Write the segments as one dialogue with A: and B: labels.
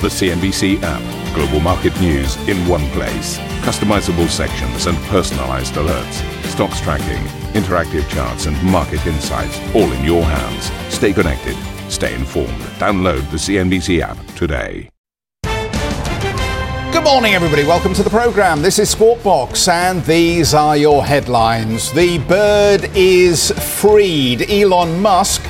A: The CNBC app. Global market news in one place. Customizable sections and personalized alerts. Stocks tracking, interactive charts, and market insights all in your hands. Stay connected. Stay informed. Download the CNBC app today.
B: Good morning, everybody. Welcome to the program. This is Squawk and these are your headlines. The bird is freed. Elon Musk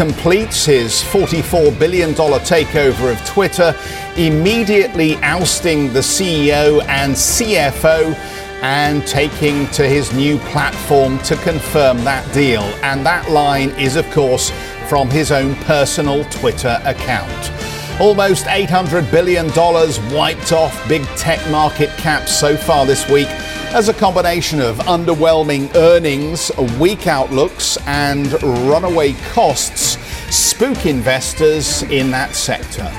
B: completes his $44 billion takeover of Twitter, immediately ousting the CEO and CFO and taking to his new platform to confirm that deal. And that line is, of course, from his own personal Twitter account. Almost $800 billion wiped off big tech market caps so far this week as a combination of underwhelming earnings, weak outlooks, and runaway costs spook investors in that sector.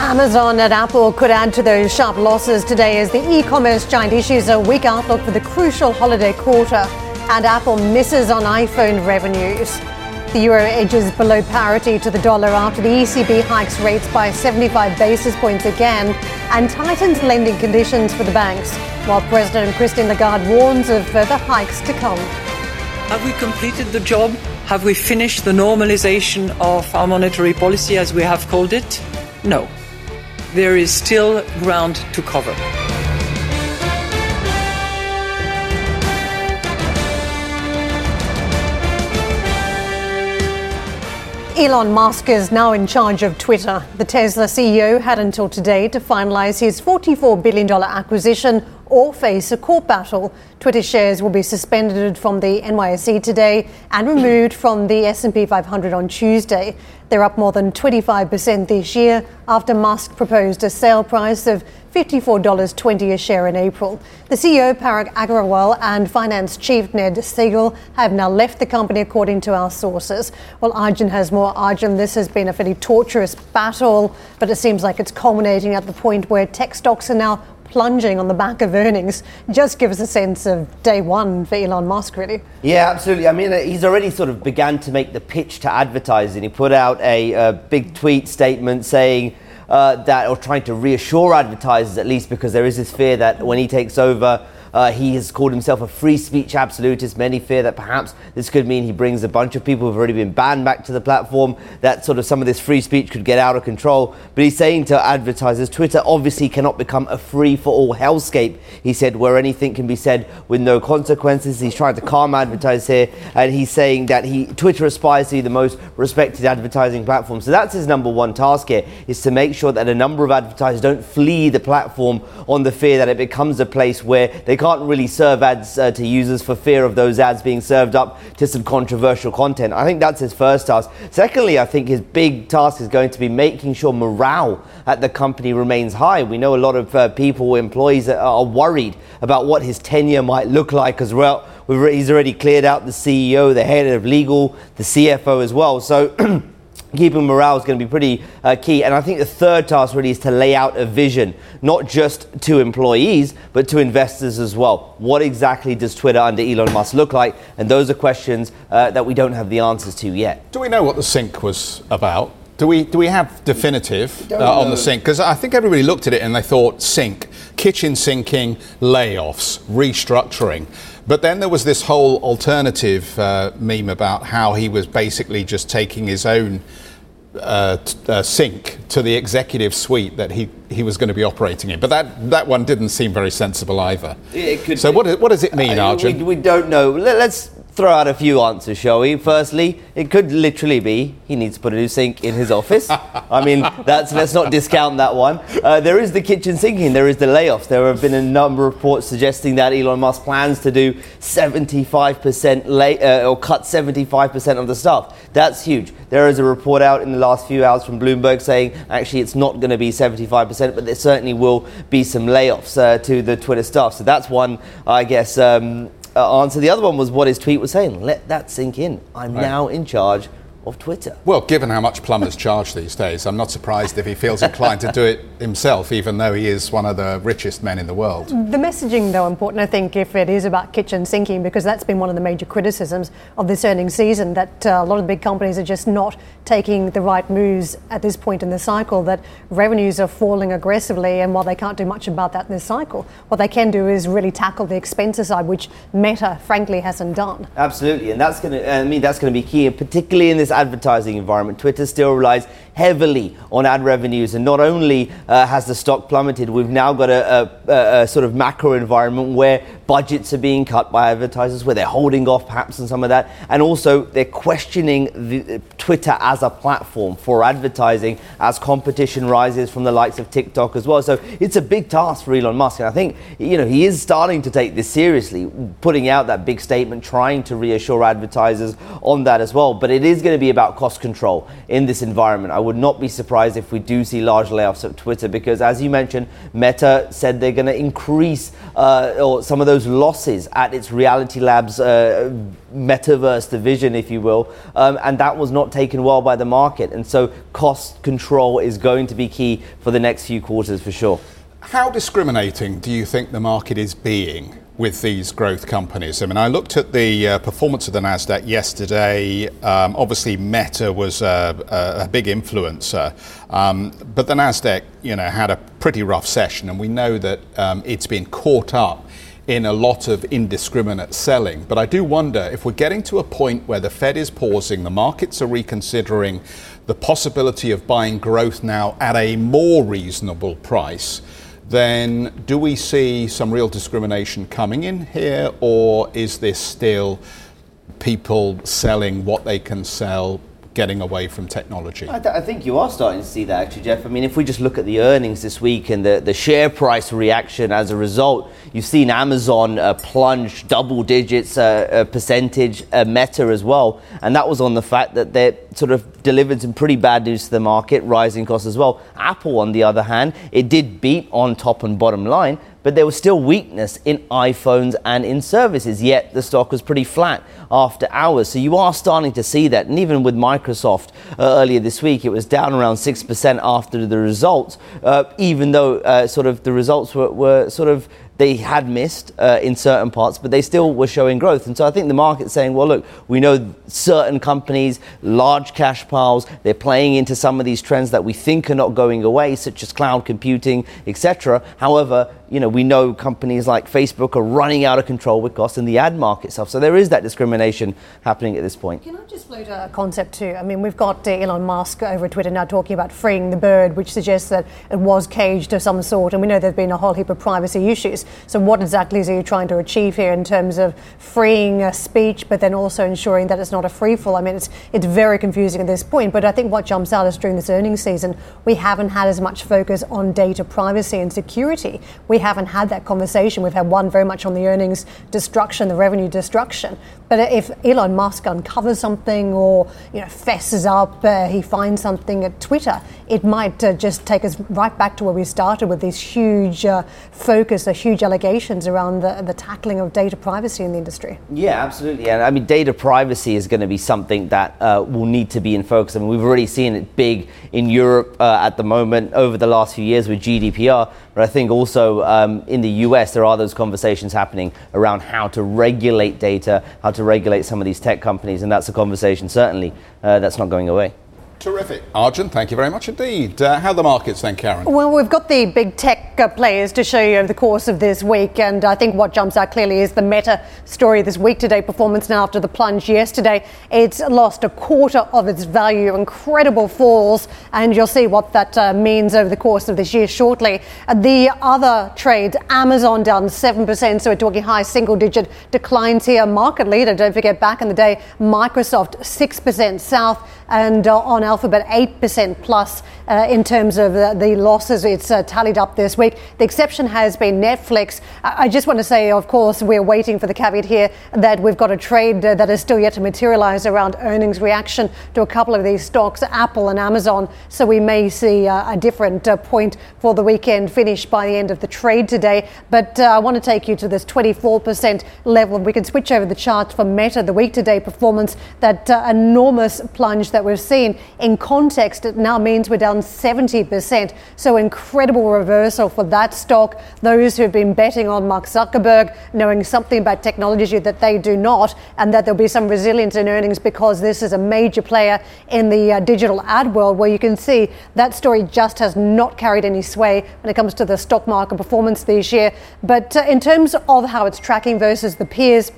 C: Amazon and Apple could add to those sharp losses today as the e commerce giant issues a weak outlook for the crucial holiday quarter, and Apple misses on iPhone revenues. The euro edges below parity to the dollar after the ECB hikes rates by 75 basis points again and tightens lending conditions for the banks, while President Christine Lagarde warns of further hikes to come.
D: Have we completed the job? Have we finished the normalization of our monetary policy as we have called it? No. There is still ground to cover.
C: Elon Musk is now in charge of Twitter. The Tesla CEO had until today to finalize his $44 billion acquisition or face a court battle. Twitter shares will be suspended from the NYSE today and removed from the S&P 500 on Tuesday. They're up more than 25% this year after Musk proposed a sale price of $54.20 a share in April. The CEO, Parag Agrawal, and finance chief Ned Segal have now left the company, according to our sources. Well, Arjun has more. Arjun, this has been a fairly torturous battle, but it seems like it's culminating at the point where tech stocks are now plunging on the back of earnings. Just give us a sense of day one for Elon Musk, really.
E: Yeah, absolutely. I mean, he's already sort of began to make the pitch to advertising. He put out a, a big tweet statement saying, uh, that, or trying to reassure advertisers at least, because there is this fear that when he takes over, uh, he has called himself a free speech absolutist. Many fear that perhaps this could mean he brings a bunch of people who've already been banned back to the platform, that sort of some of this free speech could get out of control. But he's saying to advertisers, Twitter obviously cannot become a free for all hellscape, he said, where anything can be said with no consequences. He's trying to calm advertisers here, and he's saying that he Twitter aspires to be the most respected advertising platform. So that's his number one task here, is to make sure that a number of advertisers don't flee the platform on the fear that it becomes a place where they can't really serve ads uh, to users for fear of those ads being served up to some controversial content. I think that's his first task. Secondly, I think his big task is going to be making sure morale at the company remains high. We know a lot of uh, people, employees, are worried about what his tenure might look like as well. He's already cleared out the CEO, the head of legal, the CFO as well. So keeping morale is going to be pretty uh, key. And I think the third task really is to lay out a vision, not just to employees, but to investors as well. What exactly does Twitter under Elon Musk look like? And those are questions uh, that we don't have the answers to yet.
B: Do we know what the sync was about? Do we, do we have definitive uh, on the sink? Because I think everybody looked at it and they thought sink, kitchen sinking, layoffs, restructuring. But then there was this whole alternative uh, meme about how he was basically just taking his own uh, t- uh, sync to the executive suite that he, he was going to be operating in. But that, that one didn't seem very sensible either. so, what, what does it mean, Arjun?
E: We, we don't know. Let, us throw out a few answers, shall we? Firstly, it could literally be he needs to put a new sink in his office. I mean, that's let's not discount that one. Uh, there is the kitchen sinking. There is the layoffs. There have been a number of reports suggesting that Elon Musk plans to do 75% lay, uh, or cut 75% of the staff. That's huge. There is a report out in the last few hours from Bloomberg saying actually it's not going to be 75%, but there certainly will be some layoffs uh, to the Twitter staff. So that's one, I guess. Um, uh, answer. The other one was what his tweet was saying. Let that sink in. I'm right. now in charge of Twitter.
B: Well, given how much plumbers charge these days, I'm not surprised if he feels inclined to do it himself, even though he is one of the richest men in the world.
C: The messaging, though, important, I think, if it is about kitchen sinking, because that's been one of the major criticisms of this earnings season, that uh, a lot of the big companies are just not taking the right moves at this point in the cycle, that revenues are falling aggressively, and while they can't do much about that in this cycle, what they can do is really tackle the expenses side, which Meta, frankly, hasn't done.
E: Absolutely, and that's going to, I mean, that's going to be key, particularly in this advertising environment. Twitter still relies heavily on ad revenues, and not only uh, has the stock plummeted, we've now got a, a, a, sort of macro environment where budgets are being cut by advertisers, where they're holding off perhaps on some of that, and also they're questioning the, Twitter as a platform for advertising as competition rises from the likes of TikTok as well. So it's a big task for Elon Musk, and I think you know he is starting to take this seriously, putting out that big statement, trying to reassure advertisers on that as well. But it is going to be about cost control in this environment. I would not be surprised if we do see large layoffs at Twitter because, as you mentioned, Meta said they're going to increase uh, or some of those losses at its Reality Labs uh, metaverse division, if you will, um, and that was not taken well by the market. And so, cost control is going to be key for the next few quarters for sure.
B: How discriminating do you think the market is being with these growth companies? I mean, I looked at the uh, performance of the Nasdaq yesterday. Um, obviously, Meta was a, a, big influencer, um, but the Nasdaq, you know, had a pretty rough session, and we know that um, it's been caught up in a lot of indiscriminate selling. But I do wonder if we're getting to a point where the Fed is pausing, the markets are reconsidering the possibility of buying growth now at a more reasonable price then do we see some real discrimination coming in here, or is this still people selling what they can sell getting away from technology?
E: I, th- I, think you are starting to see that actually, Geoff. I mean, if we just look at the earnings this week and the, the share price reaction as a result, you've seen Amazon uh, plunge double digits uh, percentage, uh, Meta as well, and that was on the fact that they sort of delivered some pretty bad news to the market, rising costs as well. Apple, on the other hand, it did beat on top and bottom line, but there was still weakness in iPhones and in services, yet the stock was pretty flat after hours. So you are starting to see that. And even with Microsoft uh, earlier this week, it was down around 6% after the results, uh, even though uh, sort of the results were, were sort of they had missed uh, in certain parts, but they still were showing growth. And so I think the market's saying, well, look, we know certain companies, large cash piles, they're playing into some of these trends that we think are not going away, such as cloud computing, etc. However, you know, we know companies like Facebook are running out of control with costs in the ad market stuff. So there is that discrimination happening at this point.
C: Can I just float a concept too? I mean, we've got uh, Elon Musk over Twitter now talking about freeing the bird, which suggests that it was caged of some sort. And we know there's been a whole heap of privacy issues. So what exactly is he trying to achieve here in terms of freeing speech, but then also ensuring that it's not a free fall? I mean, it's, it's very confusing at this point. But I think what jumps out is during this earnings season, we haven't had as much focus on data privacy and security. We haven't had that conversation. We've had one very much on the earnings destruction, the revenue destruction. But if Elon Musk uncovers something or you know fesses up, uh, he finds something at Twitter, it might uh, just take us right back to where we started with this huge uh, focus, the huge allegations around the, the tackling of data privacy in the industry.
E: Yeah, absolutely. And I mean, data privacy is going to be something that uh, will need to be in focus. I mean, we've already seen it big in Europe uh, at the moment over the last few years with GDPR. But I think also um, in the US, there are those conversations happening around how to regulate data, how to regulate some of these tech companies. And that's a conversation, certainly, uh, that's not going away.
B: Terrific. Arjun, thank you very much indeed. Uh, how are the markets then, Karen?
C: Well, we've got the big tech uh, players to show you over the course of this week, and I think what jumps out clearly is the Meta story this week today performance now after the plunge yesterday. It's lost a quarter of its value, incredible falls, and you'll see what that uh, means over the course of this year shortly. Uh, the other trades, Amazon down 7%, so we're talking high single digit declines here. Market leader, don't forget, back in the day, Microsoft 6% south, and uh, on Alphabet 8% plus uh, in terms of the, the losses it's uh, tallied up this week. The exception has been Netflix. I just want to say, of course, we're waiting for the caveat here that we've got a trade uh, that is still yet to materialize around earnings reaction to a couple of these stocks, Apple and Amazon. So we may see uh, a different uh, point for the weekend finish by the end of the trade today. But uh, I want to take you to this 24% level. We can switch over the chart for Meta, the week to day performance, that enormous plunge that we've seen In context, it now means we're down 70%. So incredible reversal for that stock. Those who have been betting on Mark Zuckerberg, knowing something about technology that they do not, and that there'll be some resilience in earnings because this is a major player in the uh, digital ad world, where you can see that story just has not carried any sway when it comes to the stock market performance this year. But uh, in terms of how it's tracking versus the peers,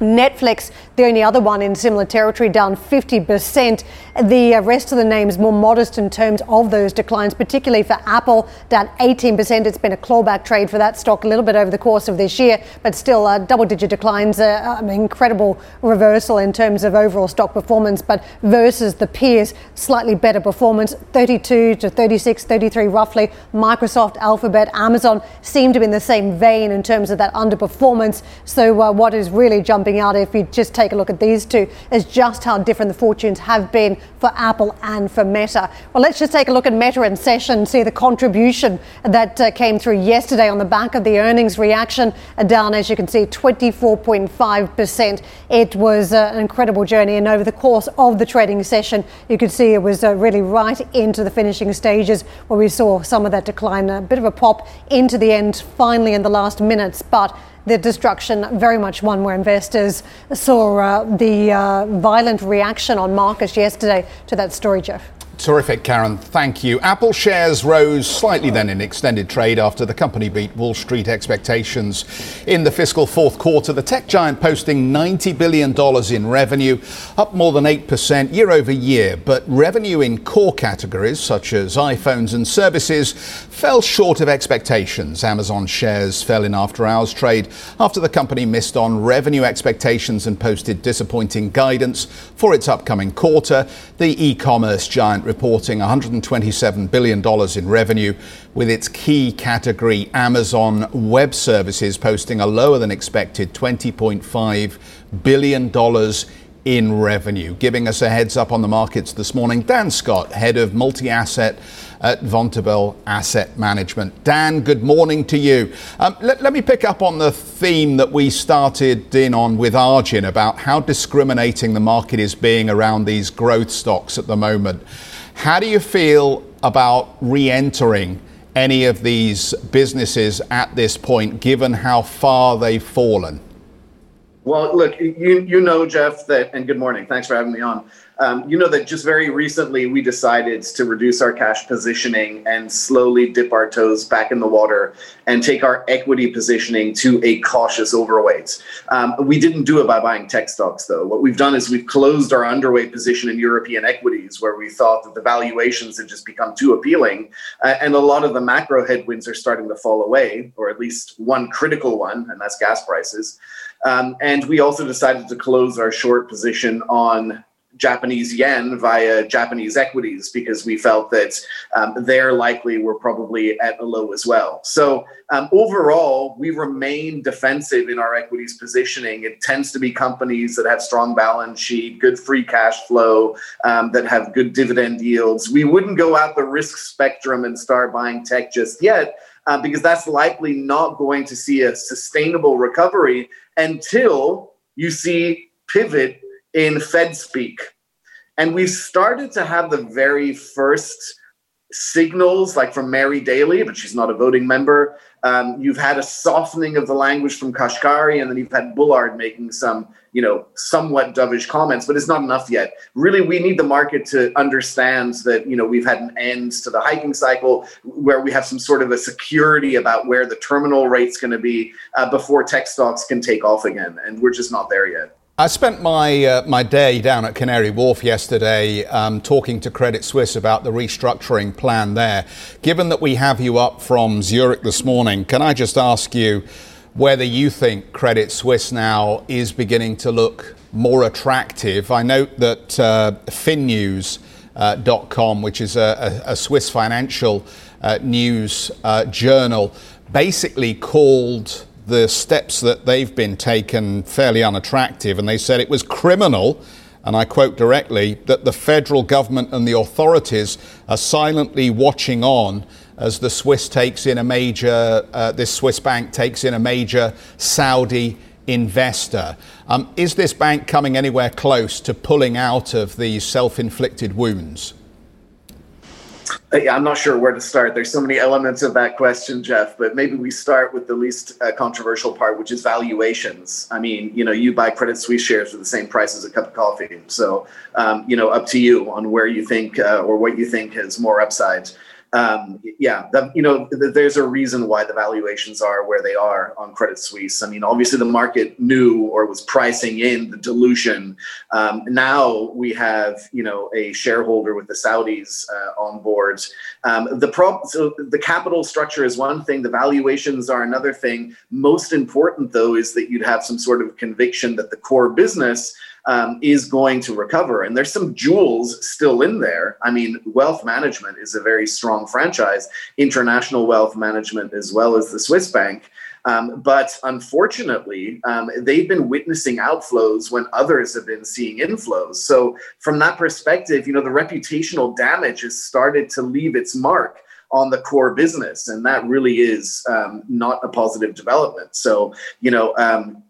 C: Netflix, the only other one in similar territory, down 50%. The uh, rest of the names more modest in terms of those declines, particularly for Apple, down 18%. It's been a clawback trade for that stock a little bit over the course of this year, but still uh, double digit declines. Uh, an incredible reversal in terms of overall stock performance, but versus the peers, slightly better performance 32 to 36, 33 roughly. Microsoft, Alphabet, Amazon seem to be in the same vein in terms of that underperformance. So, uh, what is really jumping out if you just take a look at these two is just how different the fortunes have been for Apple and for Meta. Well, let's just take a look at Meta in session, see the contribution that uh, came through yesterday on the back of the earnings reaction, uh, down as you can see 24.5%. It was uh, an incredible journey, and over the course of the trading session, you could see it was uh, really right into the finishing stages where we saw some of that decline, a bit of a pop into the end finally in the last minutes, but the destruction, very much one where investors saw uh, the uh, violent reaction on markets yesterday to that story, Geoff.
B: Terrific, Karen. Thank you. Apple shares rose slightly then in extended trade after the company beat Wall Street expectations in the fiscal fourth quarter. The tech giant posting $90 billion in revenue, up more than 8% year over year. But revenue in core categories such as iPhones and services fell short of expectations. Amazon shares fell in after hours trade after the company missed on revenue expectations and posted disappointing guidance for its upcoming quarter. The e commerce giant reporting $127 billion in revenue, with its key category, Amazon Web Services, posting a lower than expected $20.5 billion in revenue. Giving us a heads up on the markets this morning, Dan Scott, head of multi asset at Vontobel Asset Management. Dan, good morning to you. Um, let, let, me pick up on the theme that we started in on with Arjun about how discriminating the market is being around these growth stocks at the moment. How do you feel about re entering any of these businesses at this point, given how far they've fallen?
F: Well, look, you, you know, Geoff, that, and good morning. Thanks for having me on. Um, you know that just very recently we decided to reduce our cash positioning and slowly dip our toes back in the water and take our equity positioning to a cautious overweight. Um, we didn't do it by buying tech stocks, though. What we've done is we've closed our underweight position in European equities, where we thought that the valuations had just become too appealing, uh, and a lot of the macro headwinds are starting to fall away, or at least one critical one, and that's gas prices. Um, and we also decided to close our short position on Japanese yen via Japanese equities because we felt that um, they're likely were probably at a low as well. So um, overall, we remain defensive in our equities positioning. It tends to be companies that have strong balance sheet, good free cash flow, um, that have good dividend yields. We wouldn't go out the risk spectrum and start buying tech just yet. Uh, because that's likely not going to see a sustainable recovery until you see pivot in Fed speak. And we've started to have the very first signals, like from Mary Daly, but she's not a voting member. Um, you've had a softening of the language from Kashkari, and then you've had Bullard making some, you know, somewhat dovish comments, but it's not enough yet. Really, we need the market to understand that, you know, we've had an end to the hiking cycle where we have some sort of a security about where the terminal rate's going to be uh, before tech stocks can take off again. And we're just not there yet.
B: I spent my uh, my day down at Canary Wharf yesterday um, talking to Credit Suisse about the restructuring plan there. Given that we have you up from Zurich this morning, can I just ask you whether you think Credit Suisse now is beginning to look more attractive? I note that uh, FinNews.com, uh, which is a, a, Swiss financial uh, news uh, journal, basically called the steps that they've been taken fairly unattractive, and they said it was criminal, and I quote directly, that the federal government and the authorities are silently watching on as the Swiss takes in a major, uh, this Swiss bank takes in a major Saudi investor. Um, is this bank coming anywhere close to pulling out of these self inflicted wounds?
F: Uh, I'm not sure where to start. There's so many elements of that question, Geoff, but maybe we start with the least uh, controversial part, which is valuations. I mean, you know, you buy Credit Suisse shares for the same price as a cup of coffee. So, um, you know, up to you on where you think uh, or what you think has more upside um, yeah, the, you know, the, there's a reason why the valuations are where they are on Credit Suisse. I mean, obviously the market knew or was pricing in the dilution. Um, now we have, you know, a shareholder with the Saudis uh, on board. Um, the pro- so the capital structure is one thing, the valuations are another thing. Most important, though, is that you'd have some sort of conviction that the core business um, is going to recover. And there's some jewels still in there. I mean, wealth management is a very strong franchise, international wealth management as well as the Swiss bank. Um, but unfortunately, um, they've been witnessing outflows when others have been seeing inflows. So, from that perspective, you know, the reputational damage has started to leave its mark on the core business, and that really is um, not a positive development. So, you know, um,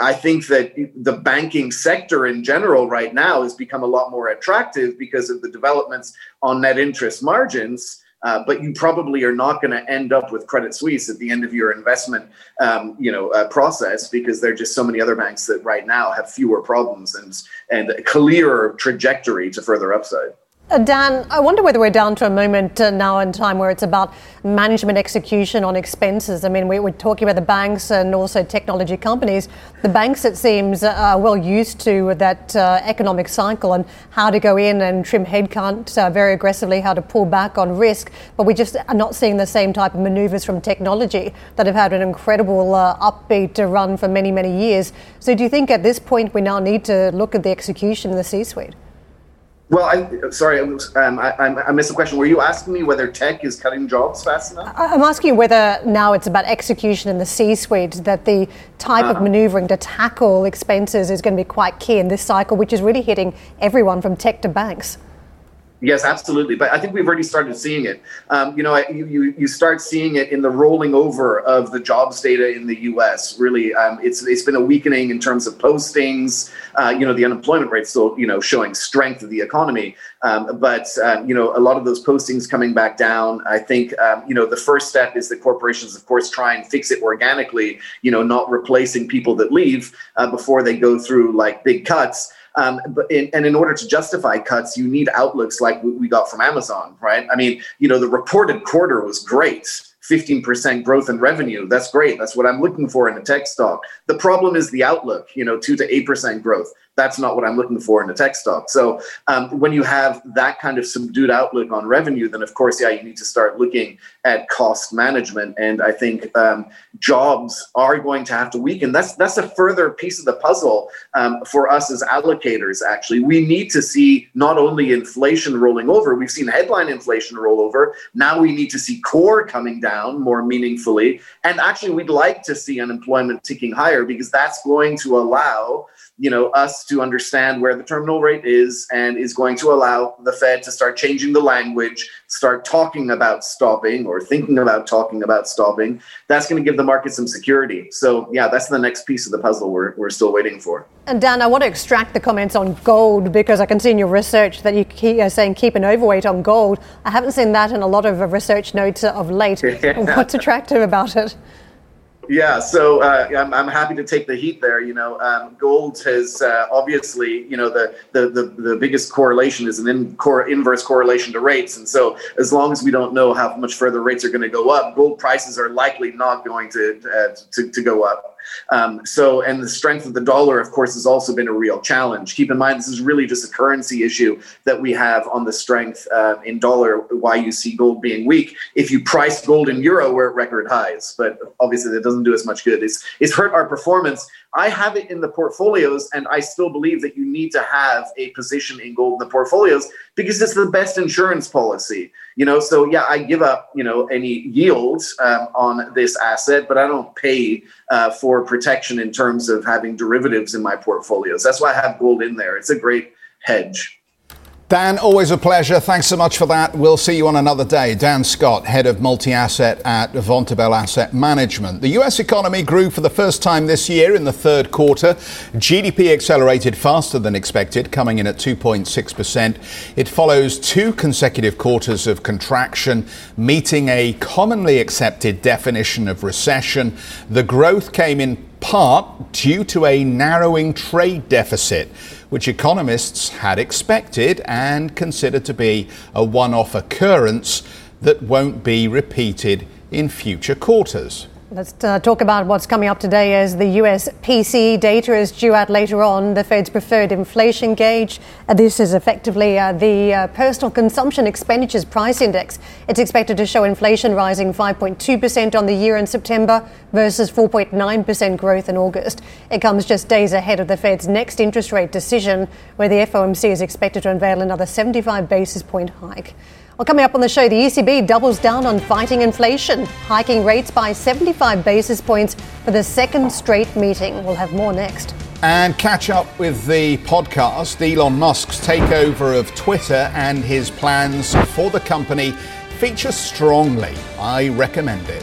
F: I think that the banking sector in general right now has become a lot more attractive because of the developments on net interest margins. Uh, but you probably are not going to end up with Credit Suisse at the end of your investment, um, you know, uh, process because there are just so many other banks that right now have fewer problems and and a clearer trajectory to further upside.
C: Uh, Dan, I wonder whether we're down to a moment uh, now in time where it's about management execution on expenses. I mean, we, are talking about the banks and also technology companies. The banks, it seems, uh, are well used to that uh, economic cycle and how to go in and trim headcount uh, very aggressively, how to pull back on risk. But we just are not seeing the same type of maneuvers from technology that have had an incredible uh, upbeat run for many, many years. So, do you think at this point we now need to look at the execution in the C suite?
F: Well, I, sorry, um, I, I, missed the question. Were you asking me whether tech is cutting jobs fast enough?
C: I'm asking you whether now it's about execution in the C-suite, that the type uh-huh. of maneuvering to tackle expenses is going to be quite key in this cycle, which is really hitting everyone from tech to banks.
F: Yes, absolutely. But I think we've already started seeing it. Um, you know, you, you, you start seeing it in the rolling over of the jobs data in the U.S. Really, um, it's it's been a weakening in terms of postings. Uh, you know, the unemployment rate still you know showing strength of the economy, um, but uh, you know a lot of those postings coming back down. I think um, you know the first step is that corporations, of course, try and fix it organically. You know, not replacing people that leave uh, before they go through like big cuts. Um, but in, and in order to justify cuts, you need outlooks like we got from Amazon, right? I mean, you know, the reported quarter was great. 15% growth in revenue. That's great. That's what I'm looking for in a tech stock. The problem is the outlook, you know, 2 to 8% growth that's not what I'm looking for in a tech stock. So um, when you have that kind of subdued outlook on revenue, then of course, yeah, you need to start looking at cost management. And I think um, jobs are going to have to weaken. That's that's a further piece of the puzzle um, for us as allocators. Actually, we need to see not only inflation rolling over. We've seen headline inflation roll over. Now we need to see core coming down more meaningfully. And actually, we'd like to see unemployment ticking higher because that's going to allow you know us to understand where the terminal rate is and is going to allow the Fed to start changing the language, start talking about stopping or thinking about talking about stopping. That's going to give the market some security. So yeah, that's the next piece of the puzzle we're, we're still waiting for.
C: And Dan, I want to extract the comments on gold because I can see in your research that you keep, are saying keep an overweight on gold. I haven't seen that in a lot of uh, research notes of late. What's attractive about it?
F: Yeah, so uh, I'm, I'm happy to take the heat there. You know, um, gold has uh, obviously, you know, the, the, the, the, biggest correlation is an in, core, inverse correlation to rates. And so as long as we don't know how much further rates are going to go up, gold prices are likely not going to, uh, to, to go up. Um, so, and the strength of the dollar, of course, has also been a real challenge. Keep in mind, this is really just a currency issue that we have on the strength uh, in dollar, why you see gold being weak. If you price gold in euro, we're at record highs, but obviously that doesn't do as much good. It's, it's hurt our performance I have it in the portfolios, and I still believe that you need to have a position in gold in the portfolios because it's the best insurance policy. You know, so yeah, I give up you know any yield um, on this asset, but I don't pay uh, for protection in terms of having derivatives in my portfolios. That's why I have gold in there. It's a great hedge.
B: Dan, always a pleasure. Thanks so much for that. We'll see you on another day. Dan Scott, head of multi asset at Vontobel Asset Management. The US economy grew for the first time this year in the third quarter. GDP accelerated faster than expected, coming in at 2.6%. It follows two consecutive quarters of contraction, meeting a commonly accepted definition of recession. The growth came in part due to a narrowing trade deficit which economists had expected and considered to be a one off occurrence that won't be repeated in future quarters.
C: Let's uh, talk about what's coming up today as the US PCE data is due out later on, the Fed's preferred inflation gauge. Uh, this is effectively uh, the uh, personal consumption expenditures price index. It's expected to show inflation rising 5.2% on the year in September versus 4.9% growth in August. It comes just days ahead of the Fed's next interest rate decision, where the FOMC is expected to unveil another 75 basis point hike. Well, coming up on the show, the ECB doubles down on fighting inflation, hiking rates by 75 basis points for the second straight meeting. We'll have more next.
B: And catch up with the podcast, Elon Musk's takeover of Twitter and his plans for the company feature strongly. I recommend it.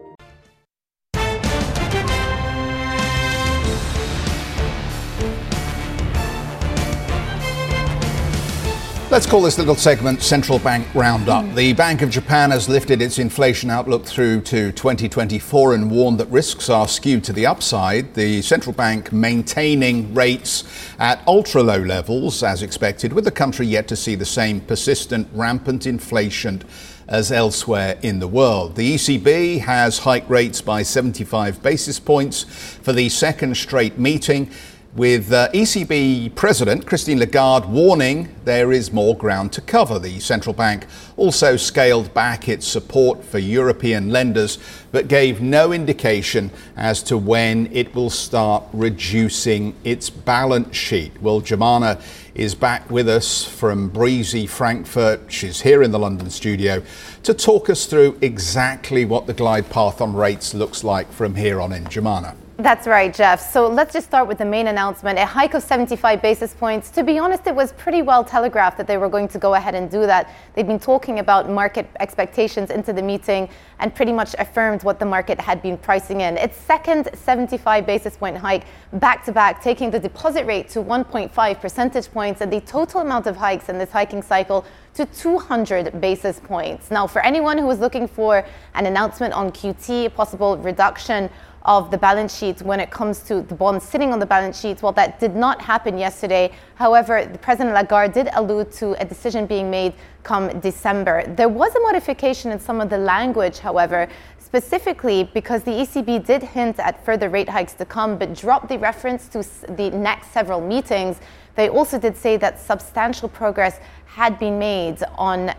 B: Let's call this little segment Central Bank Roundup. Mm. The Bank of Japan has lifted its inflation outlook through to 2024 and warned that risks are skewed to the upside. The central bank maintaining rates at ultra low levels as expected, with the country yet to see the same persistent, rampant inflation as elsewhere in the world. The ECB has hiked rates by 75 basis points for the second straight meeting with uh, ECB President Christine Lagarde warning there is more ground to cover. The central bank also scaled back its support for European lenders, but gave no indication as to when it will start reducing its balance sheet. Well, Joumanna is back with us from breezy Frankfurt. She's here in the London studio to talk us through exactly what the glide path on rates looks like from here on in. Joumanna.
G: That's right, Geoff. So let's just start with the main announcement a hike of 75 basis points. To be honest, it was pretty well telegraphed that they were going to go ahead and do that. They've been talking about market expectations into the meeting and pretty much affirmed what the market had been pricing in. Its second 75 basis point hike back to back, taking the deposit rate to 1.5 percentage points and the total amount of hikes in this hiking cycle to 200 basis points. Now, for anyone who was looking for an announcement on QT, a possible reduction of the balance sheet when it comes to the bonds sitting on the balance sheet. Well, that did not happen yesterday. However, the President Lagarde did allude to a decision being made come December. There was a modification in some of the language, however, specifically because the ECB did hint at further rate hikes to come, but dropped the reference to the next several meetings. They also did say that substantial progress had been made on uh,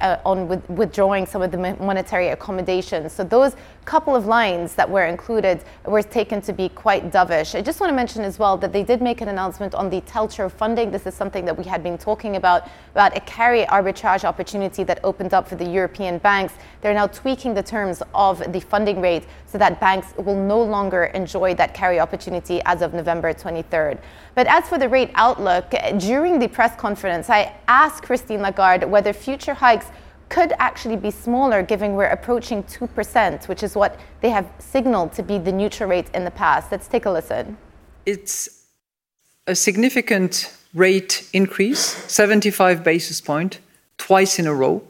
G: uh, on with, withdrawing some of the monetary accommodations. So those couple of lines that were included were taken to be quite dovish. I just want to mention as well that they did make an announcement on the TLTRO funding. This is something that we had been talking about about a carry arbitrage opportunity that opened up for the European banks. They're now tweaking the terms of the funding rate so that banks will no longer enjoy that carry opportunity as of November 23rd. But as for the rate outlook, during the press conference, I asked asked Christine Lagarde whether future hikes could actually be smaller given we're approaching 2%, which is what they have signaled to be the neutral rate in the past. Let's take a listen.
D: It's a significant rate increase, 75 basis point, twice in a row.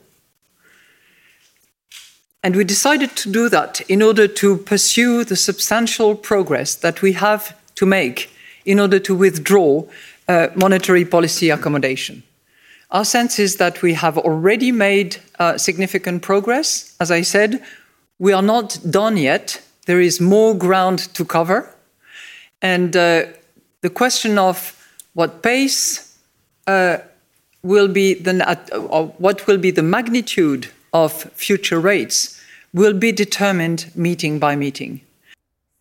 D: And we decided to do that in order to pursue the substantial progress that we have to make in order to withdraw uh, monetary policy accommodation. Our sense is that we have already made uh, significant progress. As I said, we are not done yet. There is more ground to cover. And uh, the question of what pace uh, will be uh, what will be the magnitude of future rates will be determined meeting by meeting.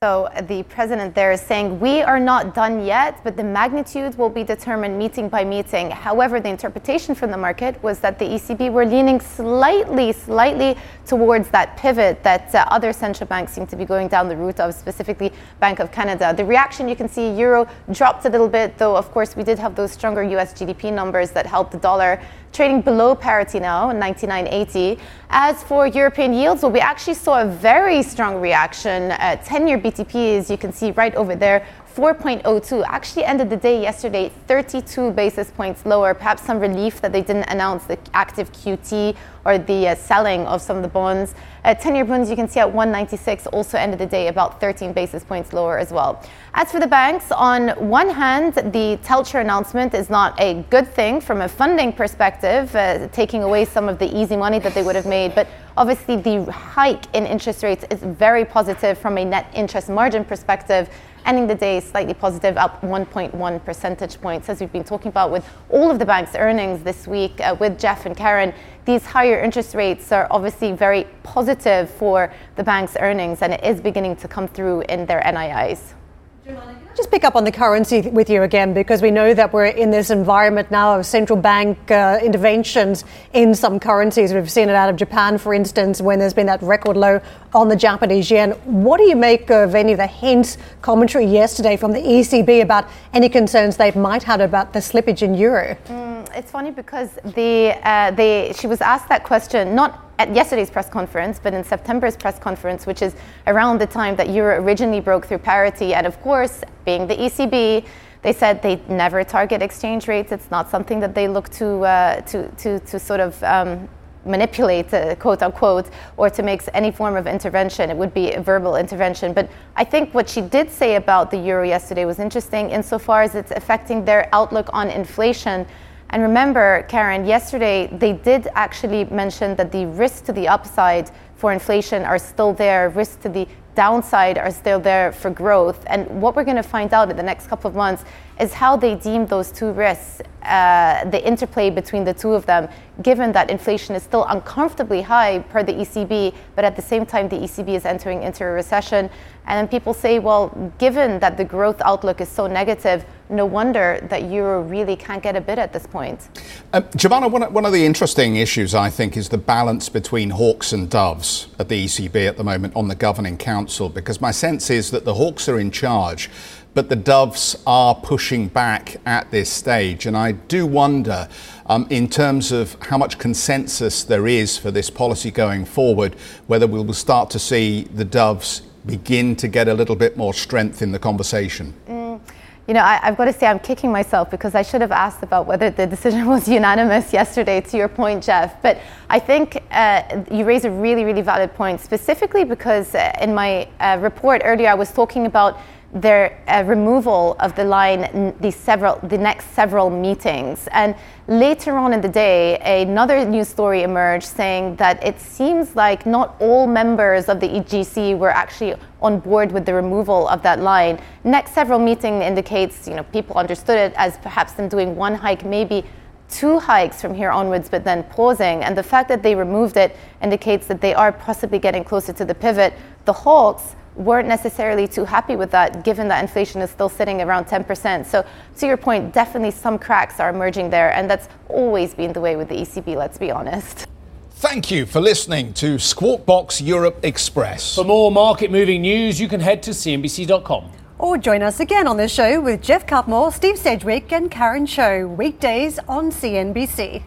G: So the president there is saying we are not done yet, but the magnitude will be determined meeting by meeting. However, the interpretation from the market was that the ECB were leaning slightly, slightly towards that pivot that uh, other central banks seem to be going down the route of, specifically Bank of Canada. The reaction you can see, euro dropped a little bit, though of course we did have those stronger US GDP numbers that helped the dollar trading below parity now, 99.80. As for European yields, well, we actually saw a very strong reaction. Uh, 10-year BTPs, you can see right over there, 4.02 actually ended the day yesterday 32 basis points lower. Perhaps some relief that they didn't announce the active QT or the uh, selling of some of the bonds. Uh, 10 year bonds you can see at 196 also ended the day about 13 basis points lower as well. As for the banks, on one hand, the TLTRO announcement is not a good thing from a funding perspective, uh, taking away some of the easy money that they would have made. But obviously, the hike in interest rates is very positive from a net interest margin perspective ending the day slightly positive, up 1.1 percentage points. As we've been talking about with all of the bank's earnings this week uh, with Geoff and Karen, these higher interest rates are obviously very positive for the bank's earnings and it is beginning to come through in their NIIs
C: just pick up on the currency with you again because we know that we're in this environment now of central bank uh, interventions in some currencies. We've seen it out of Japan, for instance, when there's been that record low on the Japanese yen. What do you make of any of the hints, commentary yesterday from the ECB about any concerns they might have about the slippage in euro?
G: Mm, it's funny because the, uh, the, she was asked that question not at yesterday's press conference, but in September's press conference, which is around the time that euro originally broke through parity. And of course, being the ECB, they said they never target exchange rates. It's not something that they look to uh, to, to to sort of um, manipulate, uh, quote unquote, or to make any form of intervention. It would be a verbal intervention. But I think what she did say about the euro yesterday was interesting insofar as it's affecting their outlook on inflation and remember, Karen, yesterday they did actually mention that the risks to the upside for inflation are still there, risks to the downside are still there for growth. And what we're going to find out in the next couple of months is how they deem those two risks, uh, the interplay between the two of them, given that inflation is still uncomfortably high per the ECB, but at the same time, the ECB is entering into a recession. And then people say, well, given that the growth outlook is so negative, no wonder that euro really can't get a bid at this point.
B: Um, Giovanna, one, one of the interesting issues, I think, is the balance between hawks and doves at the ECB at the moment on the governing council, because my sense is that the hawks are in charge but the Doves are pushing back at this stage. And I do wonder, um, in terms of how much consensus there is for this policy going forward, whether we will start to see the Doves begin to get a little bit more strength in the conversation.
G: Mm. You know, I, have got to say I'm kicking myself because I should have asked about whether the decision was unanimous yesterday, to your point, Geoff. But I think uh, you raise a really, really valid point, specifically because uh, in my uh, report earlier I was talking about their uh, removal of the line the several the next several meetings and later on in the day another news story emerged saying that it seems like not all members of the EGC were actually on board with the removal of that line next several meeting indicates you know people understood it as perhaps them doing one hike maybe two hikes from here onwards, but then pausing. And the fact that they removed it indicates that they are possibly getting closer to the pivot. The Hawks weren't necessarily too happy with that, given that inflation is still sitting around 10%. So, to your point, definitely some cracks are emerging there, and that's always been the way with the ECB, let's be honest.
B: Thank you for listening to Squawk Box Europe Express.
H: For more market moving news, you can head to CNBC.com.
C: Or join us again on the show with Geoff Cutmore, Steve Sedgwick, and Karen Tso, weekdays on CNBC.